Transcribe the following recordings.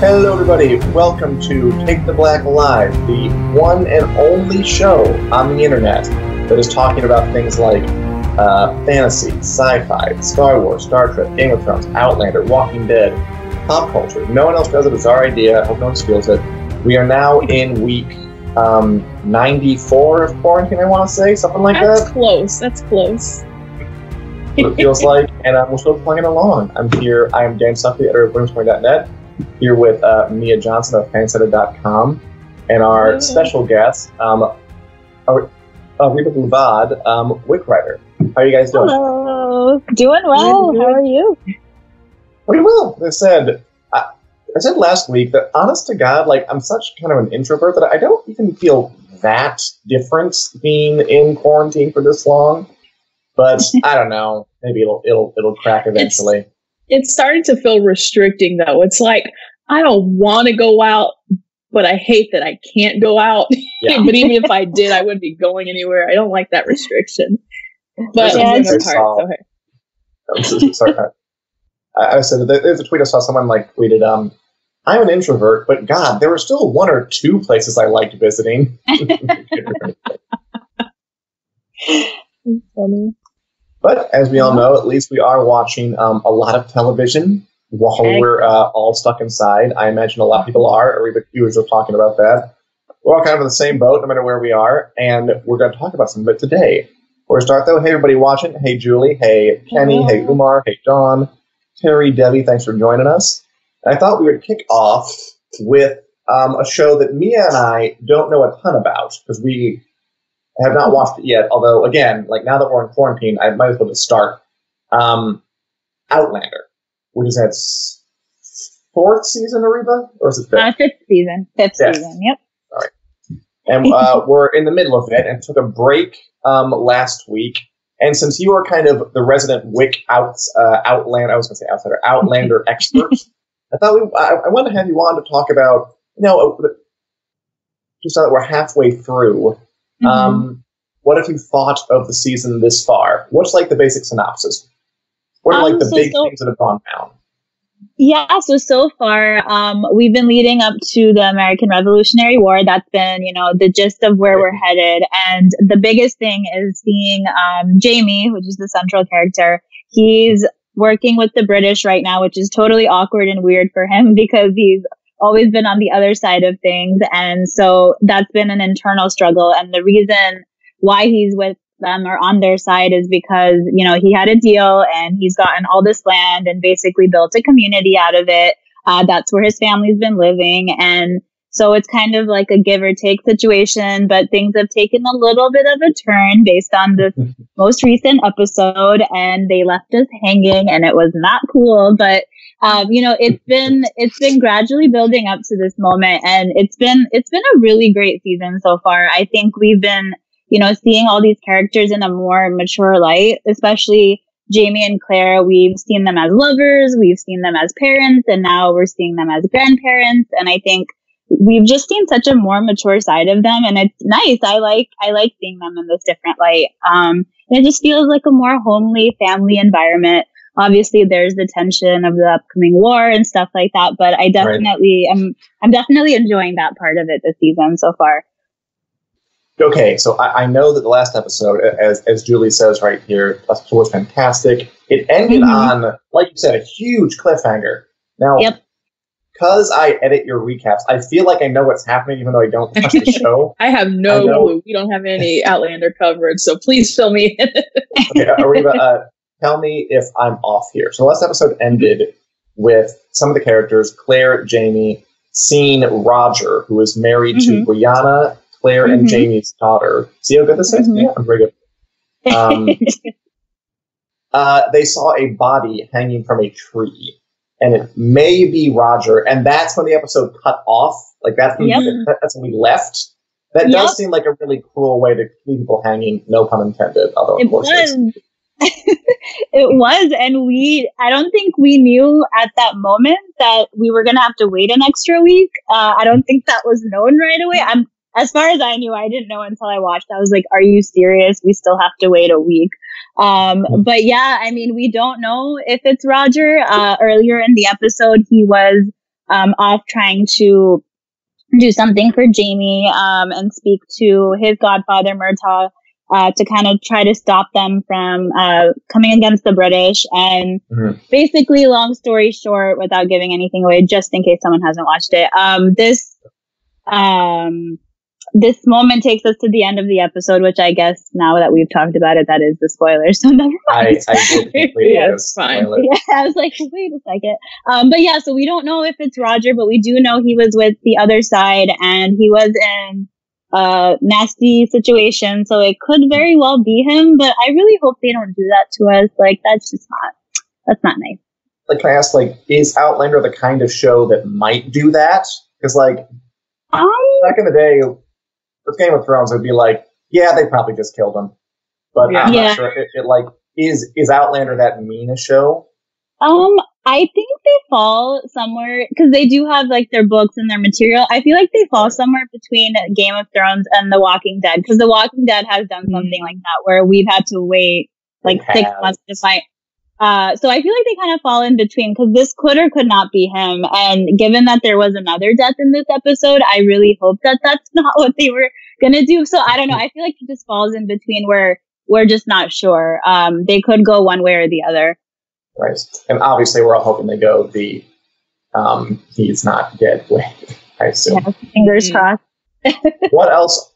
Hello, everybody. Welcome to Take the Black Alive, the one and only show on the internet that is talking about things like uh, fantasy, sci-fi, Star Wars, Star Trek, Game of Thrones, Outlander, Walking Dead, pop culture. No one else does it. It's our idea. I hope no one steals it. We are now in week um, 94 of quarantine, I want to say, something like That's that. close. That's close. what it feels like, and we're still playing along. I'm here. I am Dan Selcke, editor of Bloomsbury.net, here with uh, Mia Johnson of FanSided.com, and our Hello. special guest, um, Ar- Ariba Bhuvad, um, Wick writer. How are you guys doing? Hello. Doing well. How are you? Pretty well. I said, I, I said last week that, honest to God, like I'm such kind of an introvert that I don't even feel that different being in quarantine for this long. But I don't know. Maybe it'll it'll it'll crack eventually. It's starting to feel restricting though. It's like I don't want to go out, but I hate that I can't go out. Yeah. but even if I did, I wouldn't be going anywhere. I don't like that restriction. But Yeah, it's- hey. I'm so- sorry. I, I said there's a tweet I saw someone like tweeted, um, I'm an introvert, but God, there were still one or two places I liked visiting. Funny. But as we all know, at least we are watching um, a lot of television while Heck. we're uh, all stuck inside. I imagine a lot of people are, or even were just talking about that. We're all kind of in the same boat, no matter where we are, and we're going to talk about some of it today. Before we start, though, hey everybody watching, hey Julie, hey Kenny, Hello. hey Umar, hey Dawn, Terry, Debbie, thanks for joining us. And I thought we would kick off with um, a show that Mia and I don't know a ton about because we have not watched it yet. Although, again, like now that we're in quarantine, I might as well just start. Um, Outlander, which is its fourth season, Ariba, or is it fifth? Uh, fifth season. Fifth Yes. season. Yep. All right. And uh, we're in the middle of it and took a break um, last week. And since you are kind of the resident Wick out, uh, Outlander, I was going to say outsider, Outlander expert, I thought we, I, I want to have you on to talk about, you know, uh, just now that we're halfway through, Mm-hmm. um, what have you thought of the season this far? What's like the basic synopsis? What are like Um, the so- big so- things that have gone down? Yeah, so so far, um, we've been leading up to the American Revolutionary War. That's been, you know, the gist of where we're headed. And the biggest thing is seeing um, Jamie, which is the central character. He's working with the British right now, which is totally awkward and weird for him because he's always been on the other side of things. And so that's been an internal struggle. And the reason why he's with them or on their side is because, you know, he had a deal and he's gotten all this land and basically built a community out of it. Uh, that's where his family's been living. And so it's kind of like a give or take situation, but things have taken a little bit of a turn based on this most recent episode and they left us hanging and it was not cool, but um, you know, it's been it's been gradually building up to this moment, and it's been it's been a really great season so far. I think we've been, you know, seeing all these characters in a more mature light, especially Jamie and Claire. We've seen them as lovers, we've seen them as parents, and now we're seeing them as grandparents. And I think we've just seen such a more mature side of them, and it's nice. I like I like seeing them in this different light. Um, and it just feels like a more homely family environment obviously there's the tension of the upcoming war and stuff like that but i definitely am i'm definitely enjoying that part of it this season so far Okay, so I, I know that the last episode, as as Julie says right here, was fantastic. It ended Mhm. on, like you said, a huge cliffhanger. Now, Yep. Because I edit your recaps, I feel like I know what's happening, even though I don't watch the show. I have no know. clue. We don't have any Outlander coverage, so please fill me in. Okay, Ariba, uh, tell me if I'm off here. So, the last episode ended with some of the characters, Claire, Jamie, seeing Roger, who is married to Mhm. Brianna, Claire, and Mhm. Jamie's daughter. See how good this is? Mhm. Yeah, I'm very good. Um, uh, they saw a body hanging from a tree, and it may be Roger. And that's when the episode cut off. Like that's when, Yep. that- that's when we left. That Yep. does seem like a really cruel way to leave people hanging. No pun intended. Although of it course was it was and we i don't think we knew at that moment that we were gonna have to wait an extra week uh, i don't think that was known right away i'm as far as i knew i didn't know until i watched i was like are you serious we still have to wait a week um, but yeah i mean we don't know if it's roger uh, earlier in the episode he was um, off trying to do something for Jamie um, and speak to his godfather Murtagh uh, to kind of try to stop them from uh, coming against the British. And mm-hmm. basically, long story short, without giving anything away, just in case someone hasn't watched it, um, this um, this moment takes us to the end of the episode, which I guess now that we've talked about it, that is the spoiler. So never mind. I, I yeah, it's fine. Yeah, I was like, wait a second. Um, but yeah, so we don't know if it's Roger, but we do know he was with the other side and he was in a nasty situation. So it could very well be him, but I really hope they don't do that to us. Like that's just not, that's not nice. Like, can I ask, like, is Outlander the kind of show that might do that? Because, like, um, back in the day, with Game of Thrones, it'd be like, yeah, they probably just killed him. But yeah. I'm not sure. It, it, like is is Outlander that mean a show? Um, I think they fall somewhere because they do have like their books and their material. I feel like they fall somewhere between Game of Thrones and The Walking Dead because The Walking Dead has done mm-hmm. something like that where we've had to wait like six months to find. Uh, so I feel like they kind of fall in between because this could or could not be him. And given that there was another death in this episode, I really hope that that's not what they were gonna do. So I don't know. I feel like it just falls in between where we're just not sure. Um, they could go one way or the other. Right. And obviously, we're all hoping they go the um, he's not dead way. I assume. Yeah, fingers mm-hmm. crossed. what else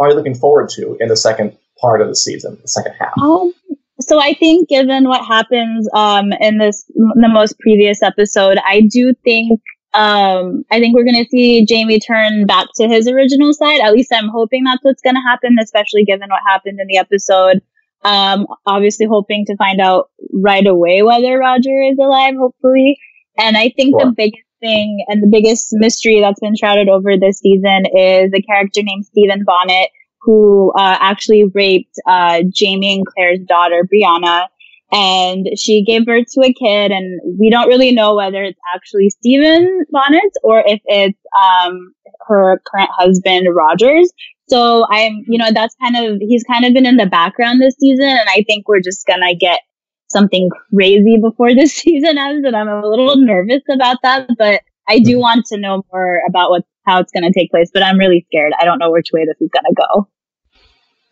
are you looking forward to in the second part of the season, the second half? Um, so I think given what happens um, in this the most previous episode, I do think um, I think we're going to see Jamie turn back to his original side. At least I'm hoping that's what's going to happen, especially given what happened in the episode. Um, obviously hoping to find out right away whether Roger is alive, hopefully. And I think the biggest thing and the biggest mystery that's been shrouded over this season is a character named Stephen Bonnet who uh, actually raped uh, Jamie and Claire's daughter, Brianna. And she gave birth to a kid, and we don't really know whether it's actually Stephen Bonnet or if it's um, her current husband, Rogers. So I'm, you know, that's kind of, he's kind of been in the background this season, and I think we're just gonna get something crazy before this season ends, and I'm a little nervous about that, but I do mm-hmm. want to know more about what how it's going to take place, but I'm really scared. I don't know which way this is going to go.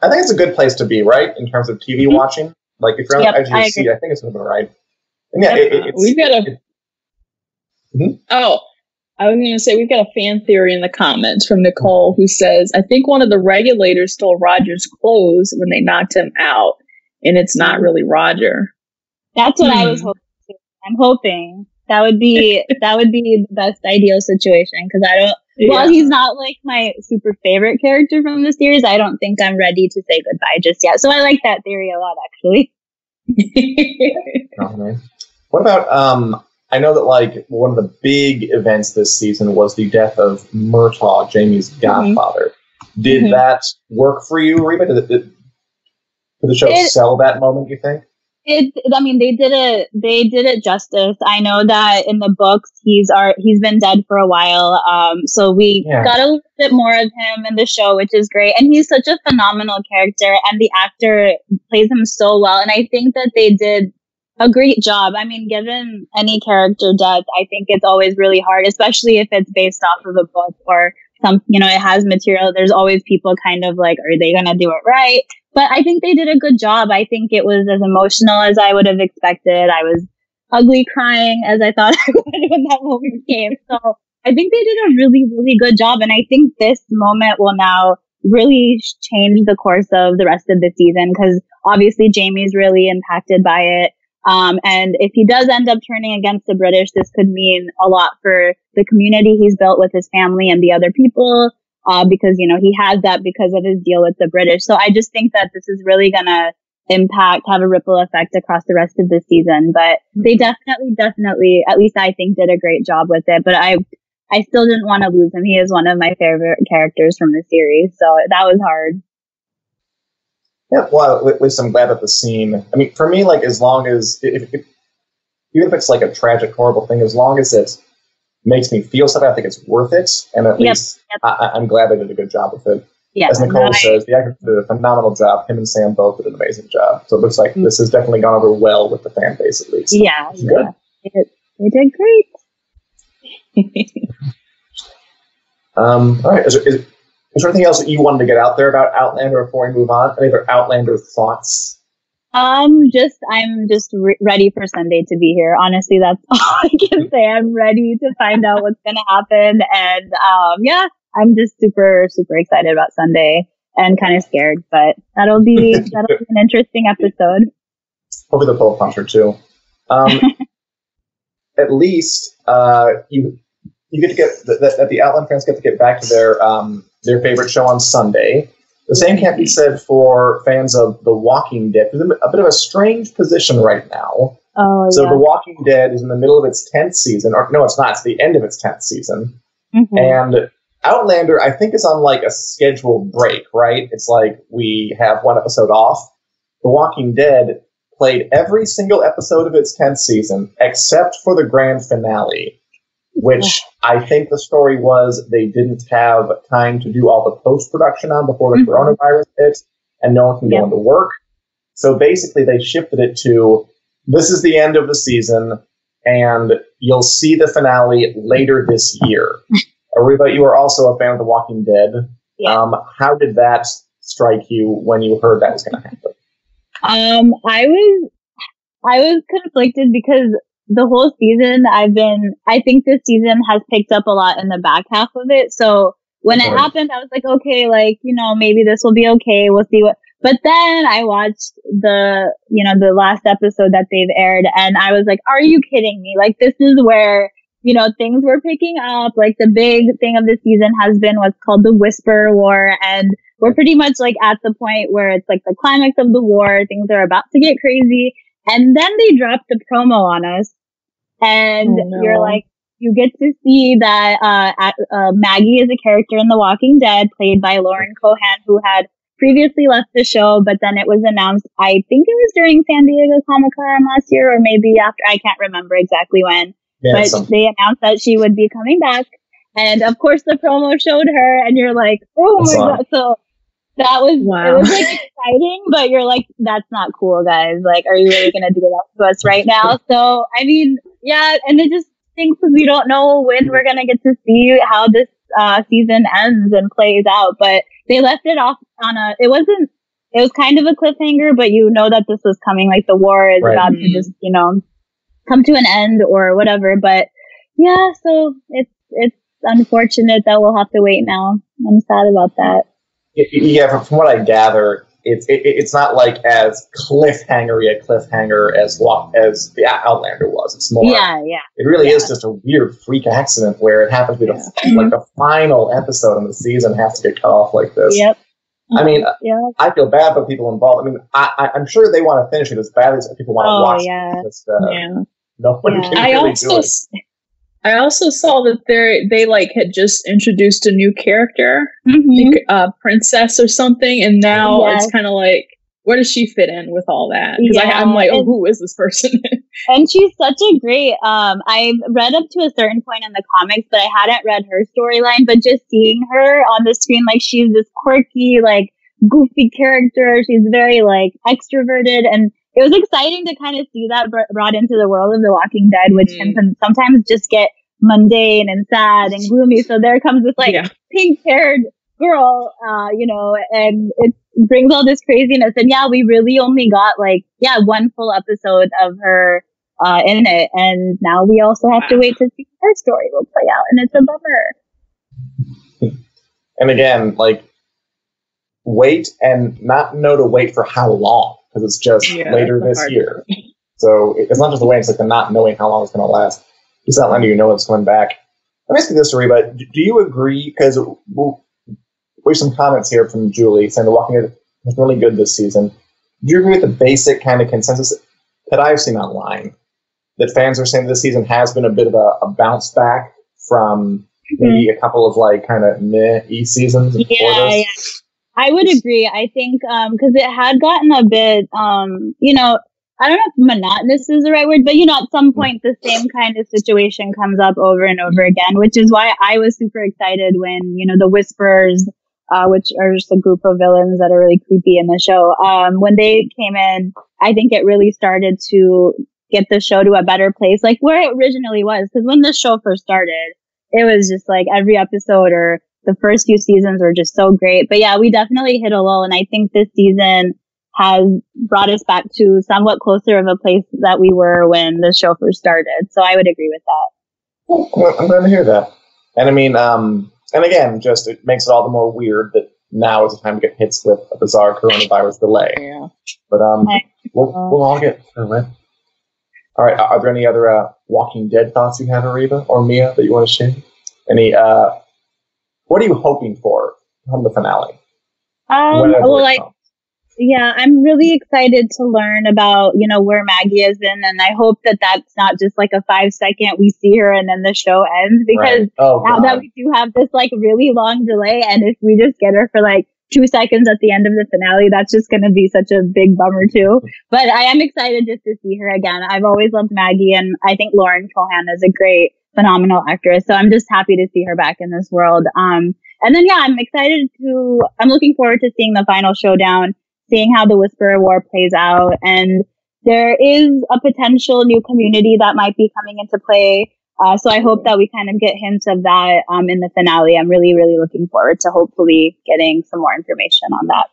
I think it's a good place to be, right? In terms of TV mm-hmm. watching, like if you're on yep, the edge of your seat, I think it's moving right. And yeah, yep. it, we've got a. It, mm-hmm. Oh, I was going to say we've got a fan theory in the comments from Nicole who says I think one of the regulators stole Roger's clothes when they knocked him out, and it's not really Roger. That's what I was hmm. hoping. I'm hoping that would be that would be the best ideal situation because I don't yeah. While he's not like my super favorite character from the series, I don't think I'm ready to say goodbye just yet. So I like that theory a lot, actually. oh, what about um? I know that like one of the big events this season was the death of Murtagh, Jamie's mm-hmm. godfather. Mm-hmm. Did mm-hmm. that work for you, Reba? Did, did, did the show it, sell that moment? You think? It i mean they did it they did it justice. I know that in the books he's our he's been dead for a while um so we yeah. got a little bit more of him in the show which is great. And he's such a phenomenal character and the actor plays him so well and i think that they did a great job. I mean given any character death i think it's always really hard especially if it's based off of a book or some you know it has material. There's always people kind of like are they gonna do it right but I think they did a good job. I think it was as emotional as I would have expected. I was ugly crying as I thought I would when that moment came. So I think they did a really, really good job. And I think this moment will now really change the course of the rest of the season because obviously Jamie's really impacted by it. Um, and if he does end up turning against the British, this could mean a lot for the community he's built with his family and the other people uh, because, you know, he has that because of his deal with the British. So I just think that this is really going to impact, have a ripple effect across the rest of the season. But they mm-hmm. definitely, definitely, at least I think did a great job with it. But I, I still didn't want to lose him. He is one of my favorite characters from the series. So that was hard. Yeah, well, at least I'm glad that the scene. I mean, for me, like as long as if, if, even if it's like a tragic, horrible thing, as long as it's makes me feel something, I think it's worth it. And at yep, least yep. I, am glad they did a good job with it. Yeah, As Nicole says, the actor did a phenomenal job. Him and Sam both did an amazing job. So it looks like mm-hmm. this has definitely gone over well with the fan base, at least. Yeah, yeah. They, did, they did great. um, all right. Is there, is, is there anything else that you wanted to get out there about Outlander before we move on? Any other Outlander thoughts? Um, just I'm just re- ready for Sunday to be here. Honestly, that's all I can say. I'm ready to find out what's gonna happen, and um, yeah, I'm just super super excited about Sunday and kind of scared, but that'll be that'll be an interesting episode. Over the pull puncher too. Um, at least uh, you you get to get that the, the Outland fans get to get back to their um, their favorite show on Sunday. The same can't be said for fans of The Walking Dead. There's a bit of a strange position right now. Oh, so yeah. The Walking Dead is in the middle of its tenth season, or no, it's not. It's the end of its tenth season, mm-hmm. and Outlander, I think, is on like a scheduled break. Right? It's like we have one episode off. The Walking Dead played every single episode of its tenth season except for the grand finale, which I think the story was they didn't have time to do all the post production on before the mm-hmm. coronavirus hit, and no one can go into work. So basically, they shifted it to this is the end of the season, and you'll see the finale later this year. Ariba, you are also a fan of The Walking Dead. Yeah. Um, how did that strike you when you heard that was going to happen? Um, I was, I was conflicted because the whole season I've been, I think this season has picked up a lot in the back half of it. So when it happened, I was like, okay, like, you know, maybe this will be okay. We'll see what, but then I watched the, you know, the last episode that they've aired and I was like, are you kidding me? Like, this is where, you know, things were picking up. Like the big thing of the season has been what's called the Whisper War. And we're pretty much like at the point where it's like the climax of the war. Things are about to get crazy. And then they dropped the promo on us and oh, no. you're like, you get to see that uh, uh, Maggie is a character in The Walking Dead, played by Lauren Cohan, who had previously left the show, but then it was announced. I think it was during San Diego Comic Con last year, or maybe after. I can't remember exactly when. Yeah, but something. they announced that she would be coming back, and of course the promo showed her, and you're like, oh my god! So that was wow. it was like exciting, but you're like, that's not cool, guys. Like, are you really gonna do that to us right now? So I mean, yeah, and it just stinks because we don't know when we're gonna get to see how this uh, season ends and plays out. But they left it off on a. It wasn't. It was kind of a cliffhanger, but you know that this was coming. Like the war is right. about mm-hmm. to just you know come to an end or whatever. But yeah, so it's it's unfortunate that we'll have to wait now. I'm sad about that yeah, from, what I gather, it's it, it's not like as cliffhangery a cliffhanger as as the Outlander was. It's more. Yeah, yeah. It really yeah. is just a weird freak accident where it happens to be the, like the final episode of the season has to get cut off like this. Yep. I mean, yeah. I feel bad for people involved. I mean, I, I, am sure they want to finish it as badly as people want to oh, watch yeah. it. Just, uh, yeah. No one can I really also, do it. I also saw that they they like had just introduced a new character, mm-hmm. like, uh, princess or something, and now yes. it's kind of like where does she fit in with all that? Because yeah. I'm like, oh, who is this person? and she's such a great. Um, I've read up to a certain point in the comics, but I hadn't read her storyline. But just seeing her on the screen, like she's this quirky, like goofy character. She's very like extroverted and it was exciting to kind of see that brought into the world of The Walking Dead, which mm. can sometimes just get mundane and sad and gloomy. So there comes this like yeah. pink haired girl, uh, you know, and it brings all this craziness. And yeah, we really only got like, yeah, one full episode of her, uh, in it. And now we also have to wait to see her story will play out. And it's a bummer. And again, like, wait and not know to wait for how long because it's just yeah, later this year. So it's not just the wait; it's like the not knowing how long it's going to last. It's not letting you know it's coming back. Let me ask you this, Reba. Do you agree? Because we have some comments here from Julie saying The Walking Dead was really good this season. Do you agree with the basic kind of consensus that I've seen online that fans are saying this season has been a bit of a, a bounce back from mm-hmm. maybe a couple of like kind of meh e seasons yeah, yeah. I would agree. I think because um, it had gotten a bit, um, you know, I don't know if monotonous is the right word, but you know, at some point the same kind of situation comes up over and over again, which is why I was super excited when you know the Whisperers, uh, which are just a group of villains that are really creepy in the show, um, when they came in, I think it really started to get the show to a better place, like where it originally was. Because when the show first started, it was just like every episode or the first few seasons were just so great. But yeah, we definitely hit a lull. And I think this season has brought us back to somewhat closer of a place that we were when the show first started. So I would agree with that. Well, I'm glad to hear that. And I mean, um, and again, just it makes it all the more weird that now is the time to get hits with a bizarre coronavirus delay. Yeah. But um, we'll, we'll all get through it. All right. Are there any other uh, Walking Dead thoughts you have, Ariba or Mia, that you want to share? Any? Uh, what are you hoping for from the finale? Um, well, like, yeah, I'm really excited to learn about you know where Maggie is in, and I hope that that's not just like a five second we see her and then the show ends because right. oh, now God. that we do have this like really long delay, and if we just get her for like two seconds at the end of the finale, that's just going to be such a big bummer too. But I am excited just to see her again. I've always loved Maggie, and I think Lauren Cohan is a great, phenomenal actress. So I'm just happy to see her back in this world. Um, and then yeah, I'm excited to. I'm looking forward to seeing the final showdown, seeing how the Whisperer War plays out, and there is a potential new community that might be coming into play. Uh, so I hope that we kind of get hints of that um, in the finale. I'm really, really looking forward to hopefully getting some more information on that.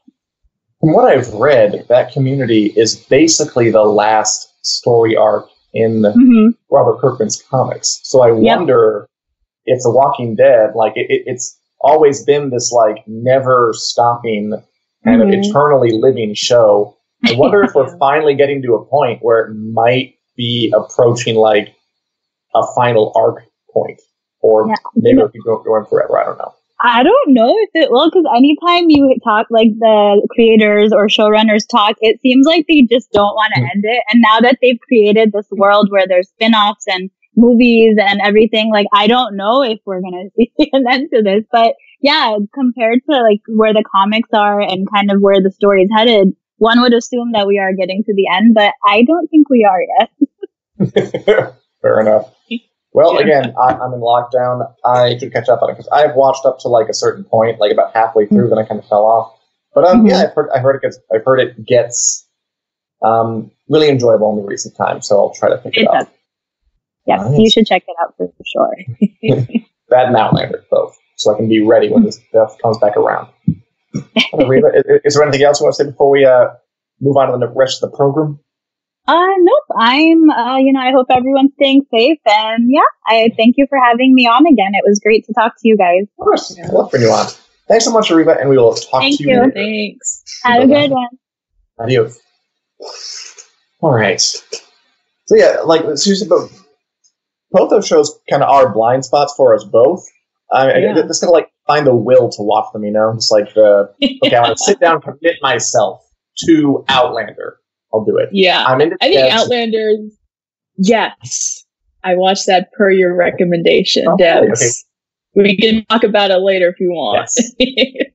From what I've read, that community is basically the last story arc in mm-hmm. Robert Kirkman's comics. So I yep. wonder if The Walking Dead, like it, it, it's always been this like never stopping kind mm-hmm. of eternally living show. I wonder if we're finally getting to a point where it might be approaching like a final arc point, or yeah. maybe if you go going forever. I don't know. I don't know if it will, because anytime you talk, like the creators or showrunners talk, it seems like they just don't want to mm. end it. And now that they've created this world where there's spin offs and movies and everything, like, I don't know if we're going to see an end to this. But yeah, compared to like where the comics are and kind of where the story is headed, one would assume that we are getting to the end, but I don't think we are yet. Fair enough. Well, yeah. again, I, am in lockdown. I should catch up on it because I've watched up to like a certain point, like about halfway through, mm-hmm. then I kind of fell off. But um, mm-hmm. yeah, I've heard, I heard it gets, I've heard it gets um, really enjoyable in the recent times, so I'll try to pick it, it up. Yes, nice. you should check it out for sure. Bad and Outlander, both, so I can be ready when this stuff comes back around. is, is, there anything else you want to say before we uh, move on to the rest of the program? Uh, nope. I'm, uh, you know, I hope everyone's staying safe. And yeah, I thank you for having me on again. It was great to talk to you guys. Of course. Yeah. Love you on. Thanks so much, Ariba, and we will talk thank to you. you. Thanks. Have a good one. Adios. All right. So yeah, like seriously, but both those shows kind of are blind spots for us both. I mean, yeah. just gonna like find the will to watch them, you know. Just like the okay, I want to sit down, commit myself to Outlander I'll do it. Yeah. I'm into I think Outlanders. yes. I watched that per your recommendation, oh, Devs. Okay. We can talk about it later if you want. Yes.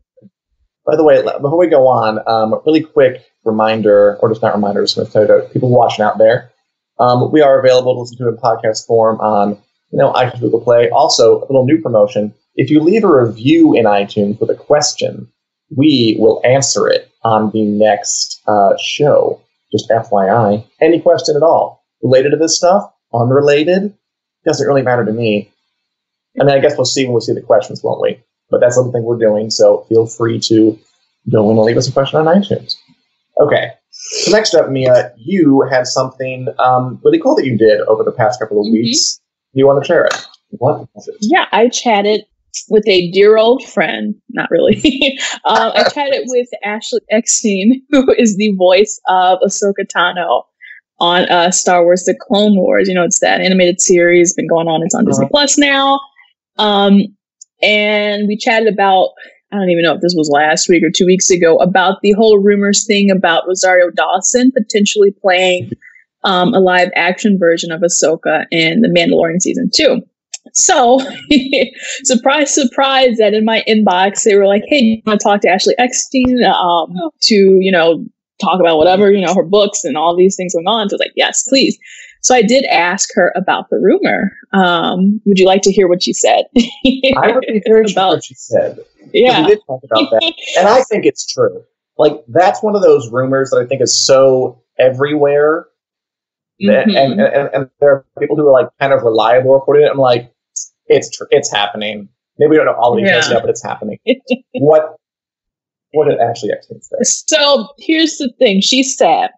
By the way, before we go on, um, really quick reminder, or just not reminder, just to people watching out there. Um, we are available to listen to in podcast form on, you know, iTunes, Google Play. Also, a little new promotion. If you leave a review in iTunes with a question, we will answer it on the next uh, show. Just FYI. Any question at all related to this stuff? Unrelated? Doesn't really matter to me. I mean, I guess we'll see when we see the questions, won't we? But that's something we're doing, so feel free to go in and leave us a question on iTunes. Okay. So next up, Mia, you had something um, really cool that you did over the past couple of mm-hmm. weeks. You want to share it? What it? Yeah, I chatted with a dear old friend. Not really. um, I chatted with Ashley Eckstein, who is the voice of Ahsoka Tano on uh, Star Wars: The Clone Wars. You know, it's that animated series been going on. It's on Disney uh-huh. Plus now. Um, and we chatted about. I don't even know if this was last week or two weeks ago about the whole rumors thing about Rosario Dawson potentially playing um, a live action version of Ahsoka in The Mandalorian season two. So, surprise, surprise, that in my inbox, they were like, hey, you want to talk to Ashley Eckstein um, to, you know, talk about whatever, you know, her books and all these things going on. So I was like, yes, please. So I did ask her about the rumor. Um, would you like to hear what she said? I would be very about what she said. Yeah. We did talk about that. and I think it's true. Like, that's one of those rumors that I think is so everywhere Mm-hmm. And, and, and, there are people who are like kind of reliable reporting it. I'm like, it's tr- it's happening. Maybe we don't know all the details yeah. yet, but it's happening. what what did Ashley Eckstein say? So here's the thing. She said,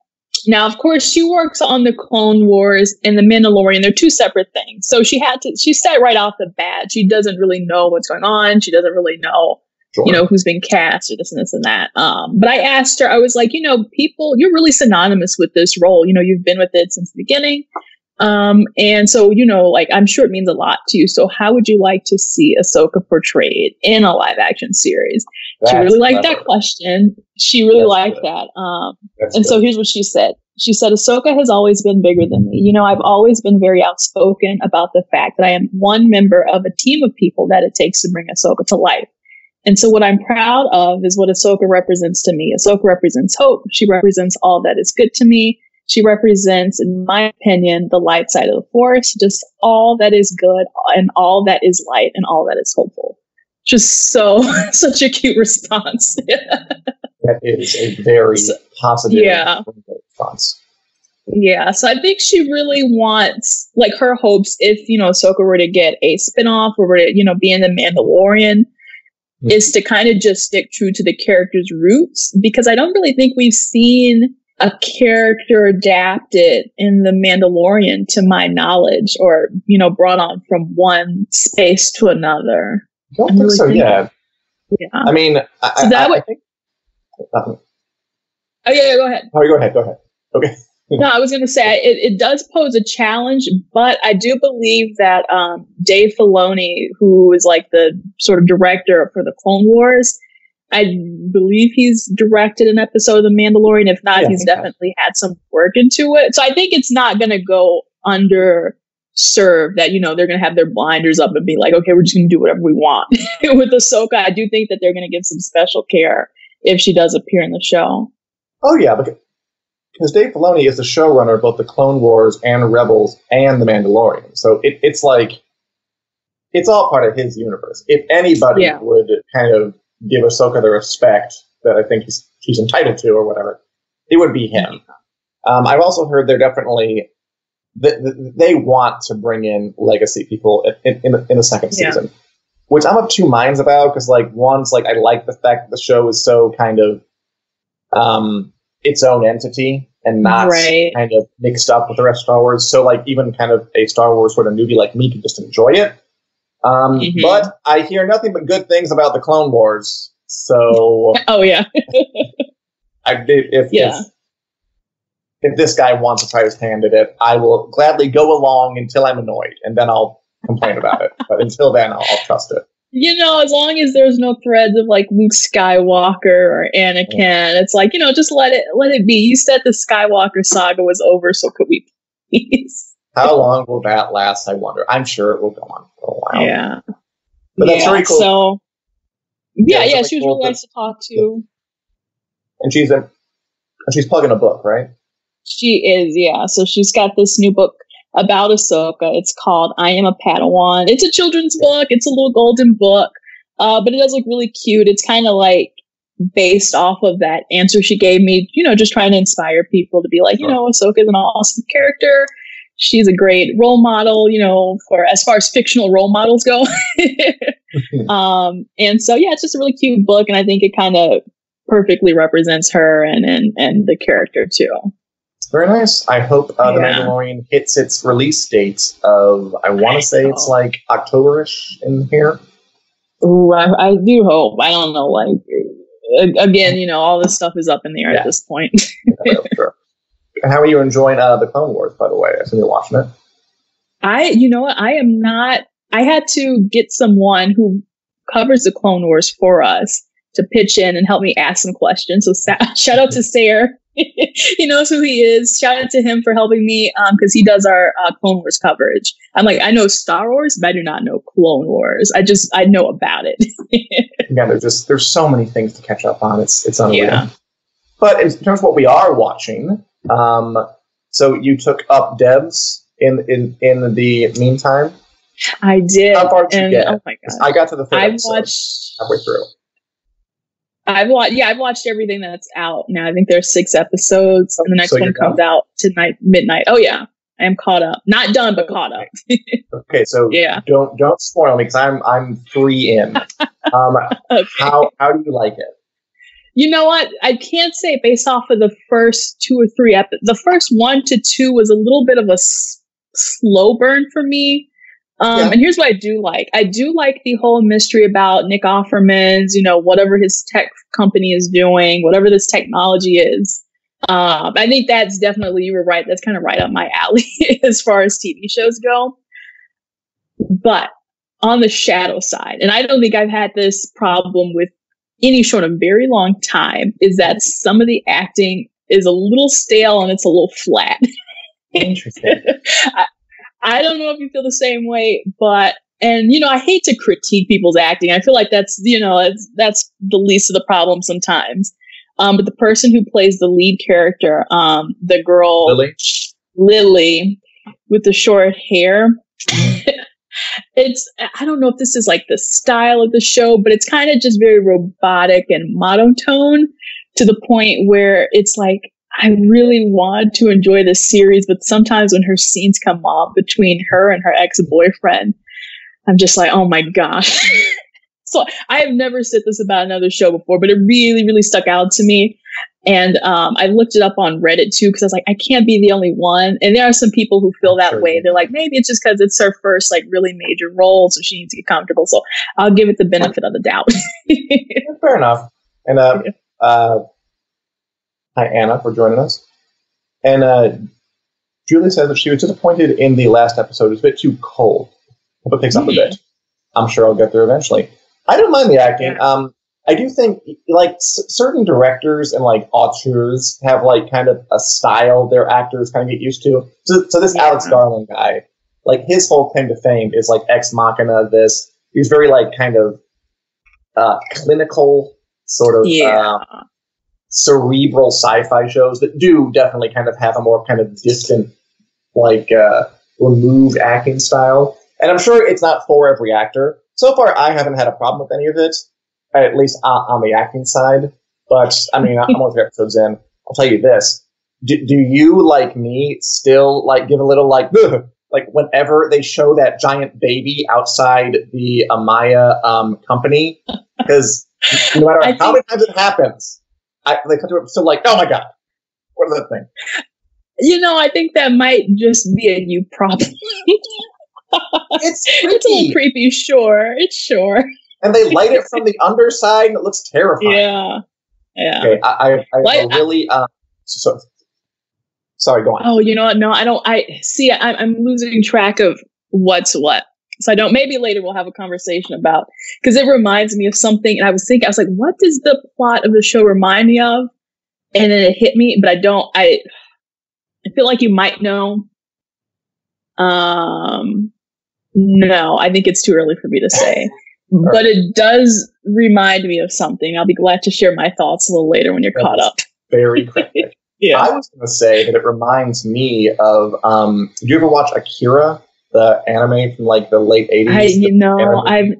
now, of course, she works on the Clone Wars and the Mandalorian. They're two separate things. So she had to, she said right off the bat, she doesn't really know what's going on. She doesn't really know, sure. you know, who's been cast or this and this and that. Um, but I asked her, I was like, you know, people, you're really synonymous with this role. You know, you've been with it since the beginning. Um, and so, you know, like I'm sure it means a lot to you. So how would you like to see Ahsoka portrayed in a live action series? That's she really liked clever. that question. She really That's liked good. that. Um, and good. so here's what she said. She said, Ahsoka has always been bigger than me. You know, I've always been very outspoken about the fact that I am one member of a team of people that it takes to bring Ahsoka to life. And so what I'm proud of is what Ahsoka represents to me. Ahsoka represents hope. She represents all that is good to me. She represents, in my opinion, the light side of the force, just all that is good and all that is light and all that is hopeful. Just so, such a cute response. that is a very so, positive yeah. response. Yeah, so I think she really wants, like, her hopes if, you know, Ahsoka were to get a spinoff or were to, you know, be in The Mandalorian. Is to kind of just stick true to the character's roots because I don't really think we've seen a character adapted in The Mandalorian to my knowledge or, you know, brought on from one space to another. I don't think really so, yeah. Yeah. I mean, I, so that I, would. I think, um, oh, yeah, yeah, go ahead. Oh, go ahead, go ahead. Okay. No, I was going to say it, it does pose a challenge, but I do believe that um, Dave Filoni, who is like the sort of director for the Clone Wars, I believe he's directed an episode of The Mandalorian. If not, yeah, he's definitely so. had some work into it. So I think it's not going to go under served that you know they're going to have their blinders up and be like, okay, we're just going to do whatever we want. With Ahsoka, I do think that they're going to give some special care if she does appear in the show. Oh yeah, because Dave Filoni is the showrunner of both the Clone Wars and Rebels and the Mandalorian, so it, it's like it's all part of his universe. If anybody yeah. would kind of give Ahsoka the respect that I think he's, he's entitled to or whatever, it would be him. Um, I've also heard they're definitely they want to bring in legacy people in, in, in the second season, which I'm of two minds about because like one's like I like the fact that the show is so kind of um, its own entity and not right. kind of mixed up with the rest of Star Wars. So like even kind of a Star Wars sort of newbie like me could just enjoy it. Um, mm-hmm. But I hear nothing but good things about the Clone Wars. So, oh yeah, I, if, yeah. if if this guy wants to try his hand at it, I will gladly go along until I'm annoyed, and then I'll complain about it. But until then, I'll, I'll, trust it. You know, as long as there's no threads of like Luke Skywalker or Anakin, yeah. it's like you know, just let it let it be. You said the Skywalker saga was over, so could we please? How long will that last? I wonder. I'm sure it will go on for a while. Yeah. But that's yeah, very cool. So, yeah, yeah, yeah she was cool really nice to talk to. And she's a, she's plugging a book, right? She is, yeah. So she's got this new book about Ahsoka. It's called I Am a Padawan. It's a children's book. It's a little golden book, uh, but it does look really cute. It's kind of like based off of that answer she gave me, you know, just trying to inspire people to be like, you know, Ahsoka is an awesome character she's a great role model, you know, for as far as fictional role models go. um, and so, yeah, it's just a really cute book, and I think it kind of perfectly represents her and, and and the character too. Very nice. I hope uh, the Mandalorian hits its release date of I want to say it's like Octoberish in here. Ooh, I, I do hope. I don't know, like again, you know, all this stuff is up in the air yeah. at this point. yeah, sure how are you enjoying uh, the Clone Wars? By the way, I assume you're watching it. I, you know what, I am not. I had to get someone who covers the Clone Wars for us to pitch in and help me ask some questions. So sa- shout out to Sayer. he knows who he is. Shout out to him for helping me because um, he does our uh, Clone Wars coverage. I'm like, I know Star Wars, but I do not know Clone Wars. I just I know about it. yeah, there's just there's so many things to catch up on. It's it's unreal. Yeah. But in terms of what we are watching, um, so you took up Devs in in in the meantime. I did. How far did you get? Oh my god! I got to the third I've episode, watched halfway through. I've watched. Yeah, I've watched everything that's out now. I think there's six episodes, and the next so one comes out tonight midnight. Oh yeah. I am caught up. Not done, but caught up. okay, so yeah, don't don't spoil me because I'm I'm three in. Um, okay. How how do you like it? You know what? I can't say based off of the first two or three episodes. The first one to two was a little bit of a s- slow burn for me. Um, yeah. And here's what I do like. I do like the whole mystery about Nick Offerman's, you know, whatever his tech company is doing, whatever this technology is. Um, I think that's definitely, you were right. That's kind of right up my alley as far as TV shows go. But on the shadow side, and I don't think I've had this problem with any show in a very long time, is that some of the acting is a little stale and it's a little flat. Interesting. I, I don't know if you feel the same way, but and you know, I hate to critique people's acting. I feel like that's you know that's that's the least of the problem sometimes. Um, but the person who plays the lead character, um, the girl Lily, Lily with the short hair. it's I don't know if this is like the style of the show, but it's kind of just very robotic and monotone to the point where it's like I really want to enjoy this series, but sometimes when her scenes come up between her and her ex boyfriend, I'm just like, oh my gosh. so I have never said this about another show before, but it really, really stuck out to me. And um, I looked it up on Reddit too because I was like, I can't be the only one. And there are some people who feel that way. They're like, maybe it's just because it's her first like really major role, so she needs to get comfortable. So I'll give it the benefit of the doubt. Fair enough. And uh, uh, Hi, Anna, for joining us. And uh, Julie says that she was disappointed in the last episode. It was a bit too cold. But things mm-hmm. up a bit. I'm sure I'll get there eventually. I don't mind the acting. Um, I do think like s- certain directors and like auteurs have like kind of a style their actors kind of get used to. So, so this yeah. Alex Garland guy, like his whole claim to fame is like ex machina. This he's very like kind of uh, clinical sort of yeah. uh, cerebral sci-fi shows that do definitely kind of have a more kind of distant, like uh, removed acting style. And I'm sure it's not for every actor. So far, I haven't had a problem with any of it, at least on the acting side. But I mean, I'm only three episodes in. I'll tell you this: do, do you, like me, still like give a little like, Ugh! like whenever they show that giant baby outside the Amaya um, company? Because no matter how many times it happens, I, they cut to it still like, oh my god, what is that thing? You know, I think that might just be a you problem. it's it's a little creepy, sure. It's sure. And they light it from the underside, and it looks terrifying. Yeah, yeah. Okay, I, I, I like, really. Uh, so, sorry, go on. Oh, you know what? No, I don't. I see. I, I'm losing track of what's what. So I don't. Maybe later we'll have a conversation about because it reminds me of something. And I was thinking, I was like, what does the plot of the show remind me of? And then it hit me, but I don't. I I feel like you might know. Um, no, I think it's too early for me to say. but it does remind me of something. I'll be glad to share my thoughts a little later when you're That's caught up. Very cryptic. yeah. I was going to say that it reminds me of. Um, did you ever watch Akira? The anime from like the late eighties. I you know I've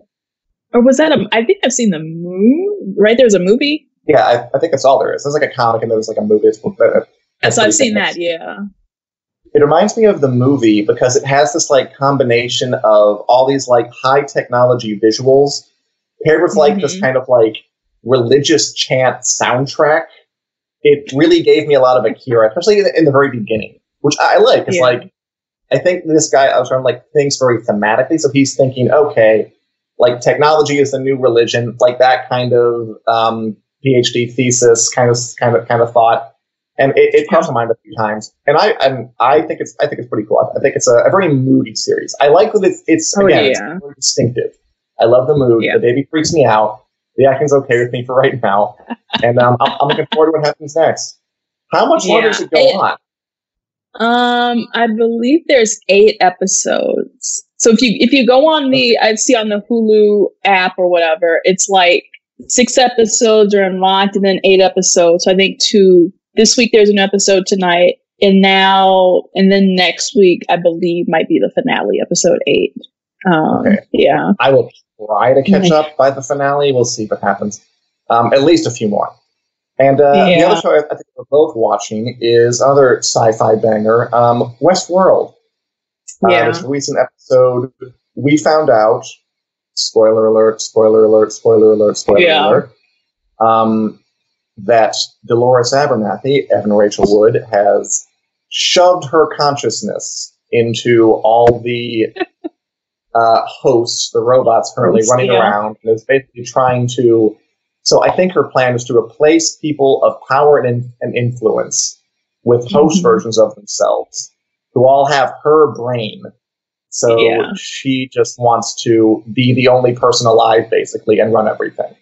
or was that a? I think I've seen the movie. Right, there's a movie. Yeah, I, I, think that's all there is. There's like a comic and there's like a movie. It's, uh, so I've seen that. Yeah. It reminds me of the movie because it has this like combination of all these like high technology visuals paired with like mm-hmm. this kind of like religious chant soundtrack. It really gave me a lot of Akira, especially in the, in the very beginning, which I like. It's yeah. like I think this guy, I was trying like thinks very thematically. So he's thinking, okay, like technology is the new religion, like that kind of um, PhD thesis kind of kind of kind of thought. And it, it crossed my mind a few times, and I and I think it's I think it's pretty cool. I think it's a, a very moody series. I like that it's it's oh, again yeah. it's very distinctive. I love the mood. Yeah. The baby freaks me out. The acting's okay with me for right now, and um, I'm, I'm, looking forward to what happens next. How much yeah. more does it go it, on? Um, I believe there's eight episodes. So if you if you go on the I see on the Hulu app or whatever, it's like six episodes are unlocked and then eight episodes. So I think two this week there's an episode tonight, and now and then next week I believe might be the finale, episode eight. Um, okay. Yeah, I will try to catch up by the finale. We'll see what happens. Um, at least a few more. And uh, yeah. the other show I think we're both watching is another sci-fi banger, um, Westworld. Uh, yeah. This recent episode, we found out. Spoiler alert! Spoiler alert! Spoiler alert! Spoiler yeah. alert! Um, that Dolores Abernathy, Evan Rachel Wood, has shoved her consciousness into all the uh, hosts, the robots currently running yeah. around, and is basically trying to. So I think her plan is to replace people of power and, and influence with host mm-hmm. versions of themselves who all have her brain. So yeah. she just wants to be the only person alive, basically, and run everything.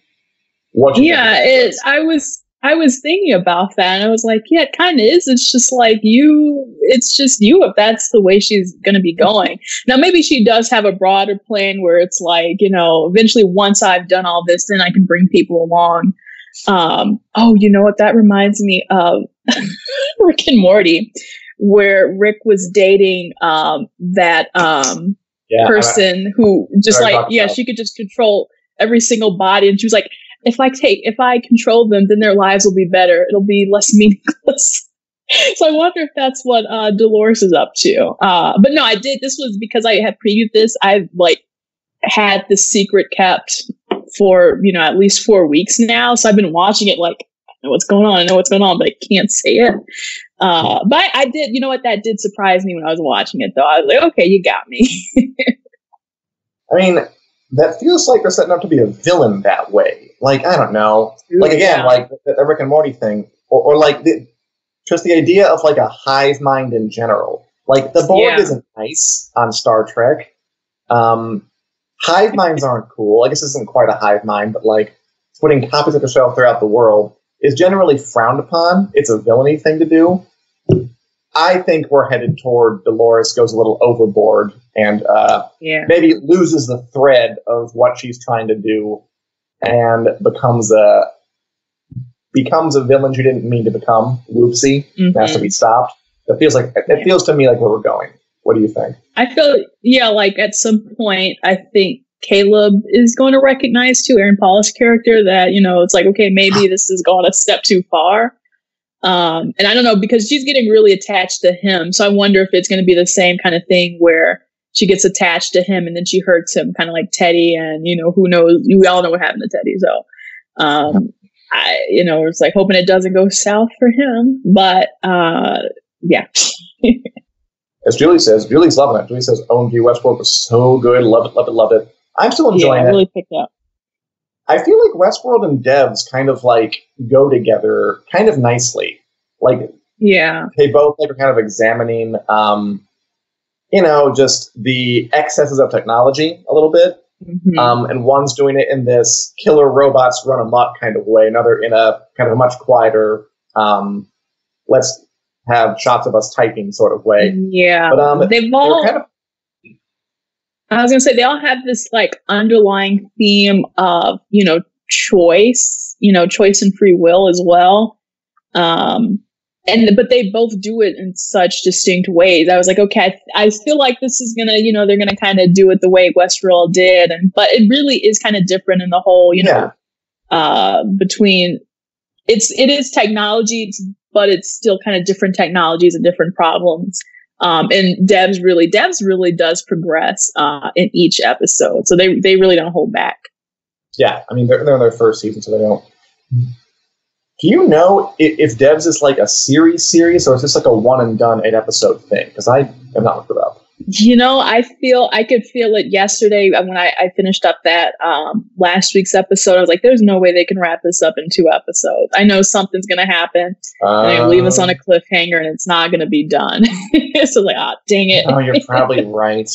What yeah, it, I was I was thinking about that and I was like, yeah, it kind of is. It's just like you, it's just you if that's the way she's going to be going. Now, maybe she does have a broader plan where it's like, you know, eventually once I've done all this, then I can bring people along. Um, oh, you know what? That reminds me of Rick and Morty, where Rick was dating um, that um, yeah, person who just like, yeah, she could just control every single body. And she was like, if I take, if I control them, then their lives will be better. It'll be less meaningless. so I wonder if that's what uh, Dolores is up to. Uh, but no, I did. This was because I had previewed this. I like had the secret kept for you know at least four weeks now. So I've been watching it like I know what's going on. I know what's going on, but I can't say it. Uh, but I, I did. You know what? That did surprise me when I was watching it, though. I was like, okay, you got me. I mean, that feels like they're setting up to be a villain that way. Like I don't know. Like again, yeah. like the, the, Rick and Morty thing, or, or like the, just the idea of like a hive mind in general. Like the Borg yeah. isn't nice on Star Trek. Um, hive minds aren't cool. I guess this isn't quite a hive mind, but like putting copies of the show throughout the world is generally frowned upon. It's a villainy thing to do. I think we're headed toward Dolores goes a little overboard and uh, yeah. maybe loses the thread of what she's trying to do and becomes a becomes a villain she didn't mean to become. Whoopsie, mm-hmm. has to be stopped. It feels like it feels to me like where we're going. What do you think? I feel yeah, like at some point, I think Caleb is going to recognize to Aaron Paul's character that you know it's like okay, maybe this has gone a step too far. Um, and I don't know because she's getting really attached to him, so I wonder if it's going to be the same kind of thing where she gets attached to him and then she hurts him, kind of like Teddy. And you know, who knows? We all know what happened to Teddy. So, um, I, you know, it's like hoping it doesn't go south for him. But uh, yeah. As Julie says, Julie's loving it. Julie says, "OMG, Westworld was so good. Love it, love it, love it." I'm still enjoying yeah, it. Really picked up. I feel like Westworld and Devs kind of like go together, kind of nicely. Like, yeah, they both like are kind of examining um, you know, just the excesses of technology a little bit. Mm-hmm. Um, and one's doing it in this killer robots run amok kind of way, another in a kind of a much quieter, um, let's have shots of us typing sort of way. Yeah. But um, they've all. Kind of, I was gonna say they all have this like underlying theme of you know choice, you know choice and free will as well. Um, and but they both do it in such distinct ways. I was like, okay, I, I feel like this is gonna, you know, they're gonna kind of do it the way Westworld did, and but it really is kind of different in the whole, you know, uh, between it's it is technology, it's, but it's still kind of different technologies and different problems. Um, and Devs really, Devs really does progress uh, in each episode, so they they really don't hold back. Yeah, I mean they're they're in their first season, so they don't do you know if, if Devs is like a series series or is this like a one and done eight episode thing? Because I have not looked it up. You know, I feel I could feel it yesterday when I, I finished up that um, last week's episode. I was like, "There's no way they can wrap this up in two episodes. I know something's going to happen. Uh, they're going to leave us on a cliffhanger, and it's not going to be done." so like, ah, oh, dang it. oh, you're probably right.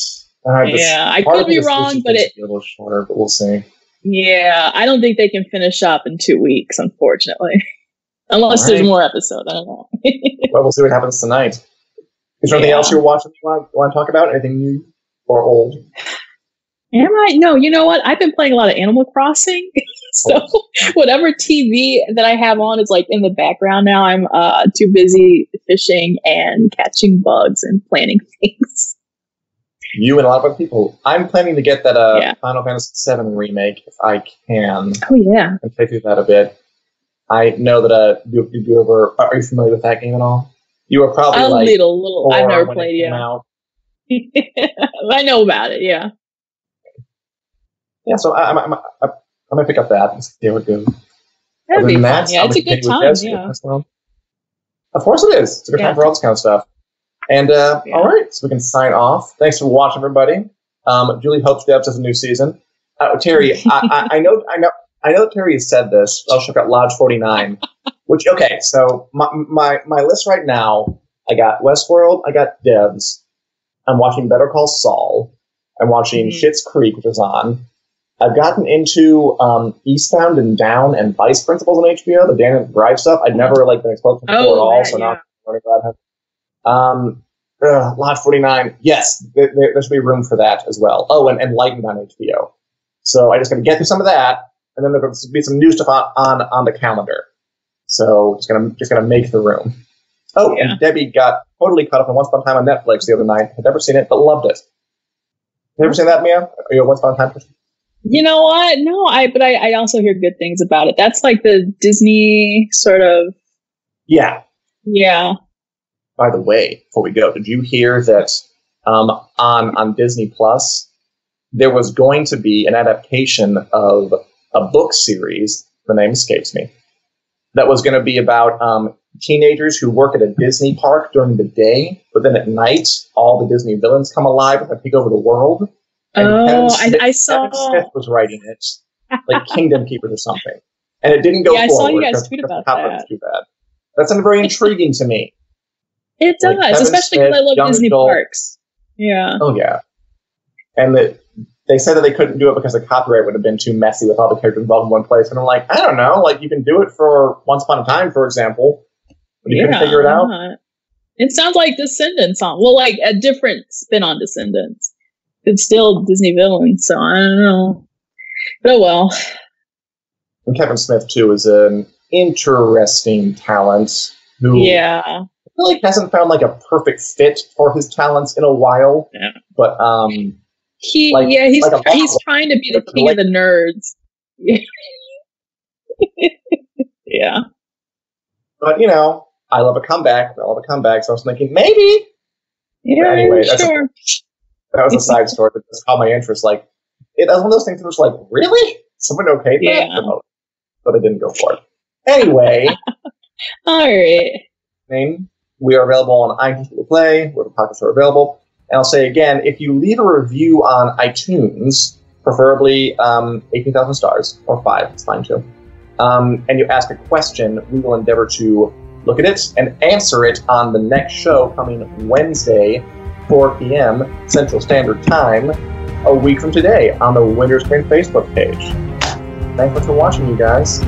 Uh, yeah, I could be wrong, but it a little shorter, but we'll see. Yeah, I don't think they can finish up in two weeks, unfortunately. Unless right. there's more episode, I don't know. well, we'll see what happens tonight. Is there yeah. anything else you're watching you want, want to talk about? Anything new or old? Am I? No, you know what? I've been playing a lot of Animal Crossing. so oh. whatever TV that I have on is like in the background now. I'm uh, too busy fishing and catching bugs and planning things. You and a lot of other people. I'm planning to get that uh, yeah. Final Fantasy VII remake if I can. Oh yeah, and play through that a bit. I know that uh, you, you ever are you familiar with that game at all? You were probably a like little, little. I've never played it. Yeah, I know about it. Yeah. Yeah, so I, I, I, I, I might pick up that and see how it goes. That'd be fun. Yeah, it's a good time. Yeah. Of course it is. It's a good yeah. time for all this kind of stuff. And uh, yeah. all right, so we can sign off. Thanks for watching, everybody. Um, Julie hopes Devs has a new season. Uh, Terry, I, I, I, know, I know, I know. Terry has said this. I'll check out Lodge Forty Nine. which okay, so my, my my list right now. I got Westworld. I got Devs. I'm watching Better Call Saul. I'm watching mm-hmm. Schitt's Creek, which is on. I've gotten into um, Eastbound and Down and Vice Principals on HBO, the Dan McBride stuff. I'd never like been exposed to before oh, at all, so yeah. now I'm learning about him. Um, uh, Lodge 49, yes, there, there, should be room for that as well. Oh, and Enlightened on HBO. So I just got to get through some of that, and then there'll be some new stuff on, on, on the calendar. So just gonna just gonna make the room. Oh, yeah. and Debbie got totally caught up on Once Upon a Time on Netflix the other night. Had never seen it, but loved it. Have you ever seen that, Mia? Are you a Once Upon a Time person? You know what? No, I but I, I also hear good things about it. That's like the Disney sort of Yeah. Yeah. By the way, before we go, did you hear that um, on on Disney Plus there was going to be an adaptation of a book series, the name escapes me, that was going to be about um, teenagers who work at a Disney park during the day, but then at night all the Disney villains come alive and take over the world. And oh, Smith, I, I, saw. Kevin Smith was writing it, like Kingdom Keepers or something, and it didn't go yeah, forward. I saw you guys tweet about that. Too bad. That sounded very intriguing to me. It does, like especially because I love Disney adult. parks. Yeah. Oh yeah, and that they said that they couldn't do it because the copyright would have been too messy with all the characters involved in one place. And I'm like, I don't know. Like you can do it for Once Upon a Time, for example. But you yeah, can figure it out. It sounds like Descendants on well, like a different spin on Descendants it's still Disney villains, so I don't know. But oh well. And Kevin Smith too is an interesting talent who yeah really hasn't found like a perfect fit for his talents in a while. Yeah. But um he like, yeah he's like he's trying to be the king like, of the nerds. yeah. But you know, I love a comeback. I love a comeback. So I was thinking maybe. Yeah, but anyway, sure. A, that was a side story that just caught my interest. Like, it, was one of those things that was like, really? Someone okay? Yeah. That? But I didn't go for it. Anyway. All right. Name. We are available on iTunes to Play, where the podcasts are available. And I'll say again, if you leave a review on iTunes, preferably um, 18,000 stars, or five, it's fine too, um, and you ask a question, we will endeavor to look at it and answer it on the next show coming Wednesday, 4 p.m. Central Standard Time a week from today on the Winter Screen Facebook page. Thanks for watching, you guys.